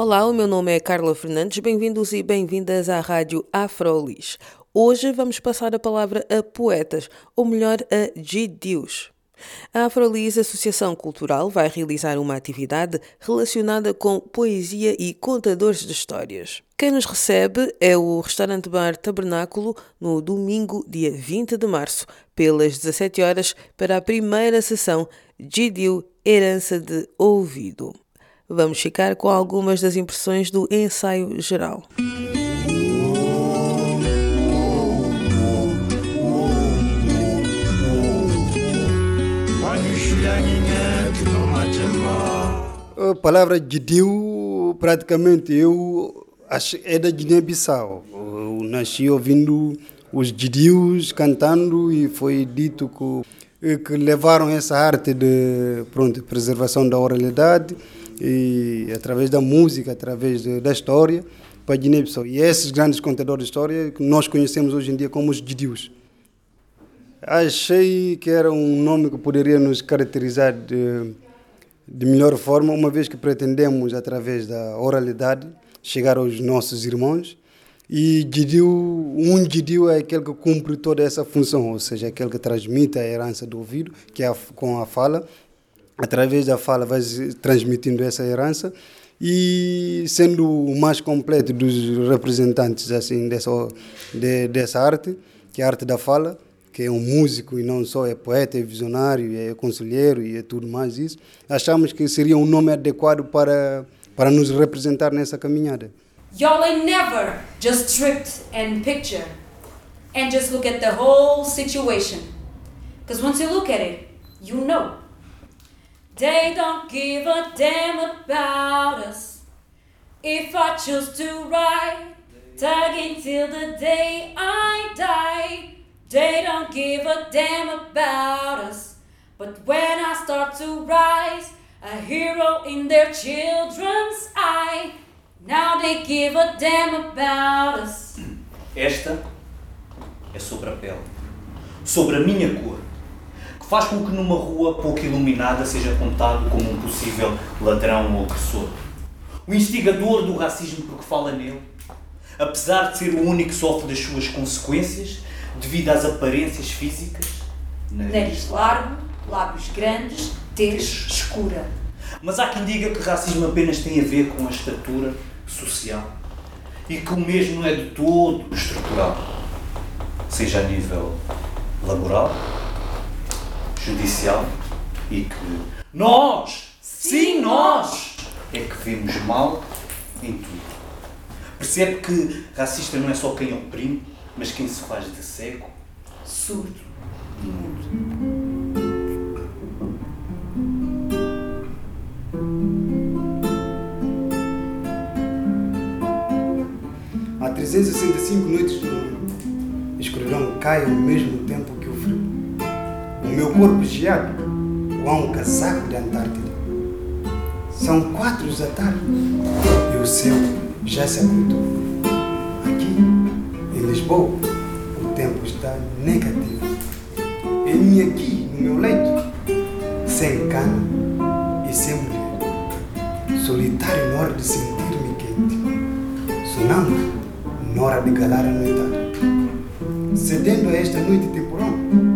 Olá, o meu nome é Carla Fernandes. Bem-vindos e bem-vindas à Rádio Afrolis. Hoje vamos passar a palavra a poetas, ou melhor, a Gideus. A Afrolis Associação Cultural vai realizar uma atividade relacionada com poesia e contadores de histórias. Quem nos recebe é o restaurante bar Tabernáculo no domingo, dia 20 de março, pelas 17 horas, para a primeira sessão Gideon Herança de Ouvido. Vamos ficar com algumas das impressões do ensaio geral. A palavra Gidiu, praticamente eu acho é da Guiné-Bissau. Eu nasci ouvindo os Gidius cantando e foi dito que, que levaram essa arte de pronto, preservação da oralidade e através da música, através de, da história para Guiné-Bissau. E esses grandes contadores de história que nós conhecemos hoje em dia como os Gidius. Achei que era um nome que poderia nos caracterizar de de melhor forma, uma vez que pretendemos, através da oralidade, chegar aos nossos irmãos. E Gidiu, um Gidiu é aquele que cumpre toda essa função, ou seja, aquele que transmite a herança do ouvido, que é com a fala. Através da fala vai transmitindo essa herança e sendo o mais completo dos representantes assim dessa, de, dessa arte, que é a arte da fala, que é um músico e não só é poeta, é visionário, é conselheiro e é tudo mais isso, achamos que seria um nome adequado para, para nos representar nessa caminhada. Y'all ain't never just tripped and picture and just look at the whole situation. Because once you look at it, you know. They don't give a damn about us. If I choose to ride, tugging till the day I die. They don't give a damn about us. But when I start to rise, a hero in their children's eye, now they give a damn about us. Esta é sobre a pele, sobre a minha cor, faz com que numa rua pouco iluminada seja contado como um possível ladrão ou opressor. O instigador do racismo porque fala nele, apesar de ser o único que sofre das suas consequências, devido às aparências físicas. Nariz largo, lábios grandes, tez escura. Mas há quem diga que racismo apenas tem a ver com a estatura social e que o mesmo não é de todo estrutural, seja a nível laboral, judicial e que nós, sim nós, é que vemos mal em tudo. Percebe que racista não é só quem oprime, mas quem se faz de cego, surdo e mudo. Há 365 noites no ano, a escuridão cai ao mesmo tempo meu corpo geado, com um casaco de Antártida. São quatro da tarde e o céu já se abritou. Aqui, em Lisboa, o tempo está negativo. E aqui, no meu leito, sem cana e sem mulher. Solitário na hora de sentir-me quente. Sonâmbulo na hora de calar a noitada. Cedendo a esta noite temporal.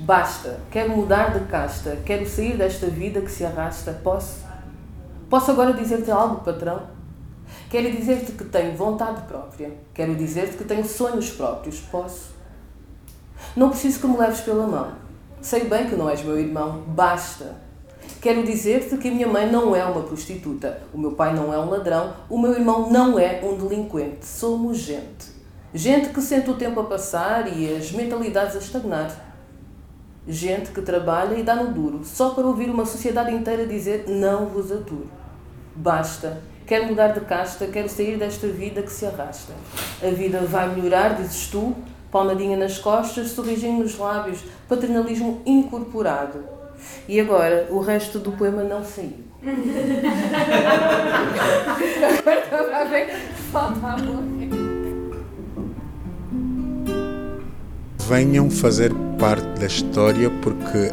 Basta, quero mudar de casta, quero sair desta vida que se arrasta. Posso? Posso agora dizer-te algo, patrão? Quero dizer-te que tenho vontade própria. Quero dizer-te que tenho sonhos próprios. Posso? Não preciso que me leves pela mão. Sei bem que não és meu irmão. Basta. Quero dizer-te que a minha mãe não é uma prostituta, o meu pai não é um ladrão, o meu irmão não é um delinquente. Somos gente. Gente que sente o tempo a passar e as mentalidades a estagnar. Gente que trabalha e dá no duro, só para ouvir uma sociedade inteira dizer não vos aturo. Basta. Quero mudar de casta, quero sair desta vida que se arrasta. A vida vai melhorar, dizes tu, palmadinha nas costas, sorrisinho nos lábios, paternalismo incorporado. E agora, o resto do poema não saiu. agora estava a ver, faltava venham fazer parte da história porque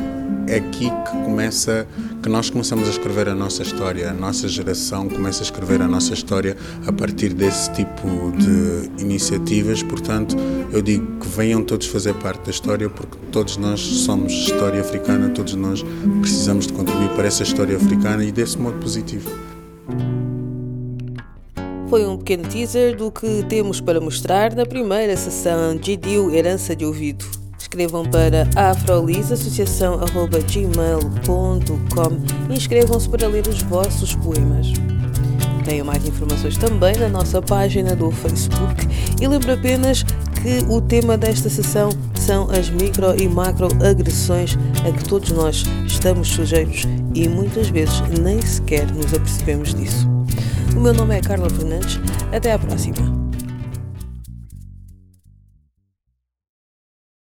é aqui que começa que nós começamos a escrever a nossa história, a nossa geração começa a escrever a nossa história a partir desse tipo de iniciativas, portanto, eu digo que venham todos fazer parte da história porque todos nós somos história africana, todos nós precisamos de contribuir para essa história africana e desse modo positivo. Foi um pequeno teaser do que temos para mostrar na primeira sessão de Dio Herança de Ouvido. Escrevam para afrolisa.gmail.com e inscrevam-se para ler os vossos poemas. Tenham mais informações também na nossa página do Facebook e lembro apenas que o tema desta sessão são as micro e macro agressões a que todos nós estamos sujeitos e muitas vezes nem sequer nos apercebemos disso. O meu nome é Carla Fernandes. Até à próxima.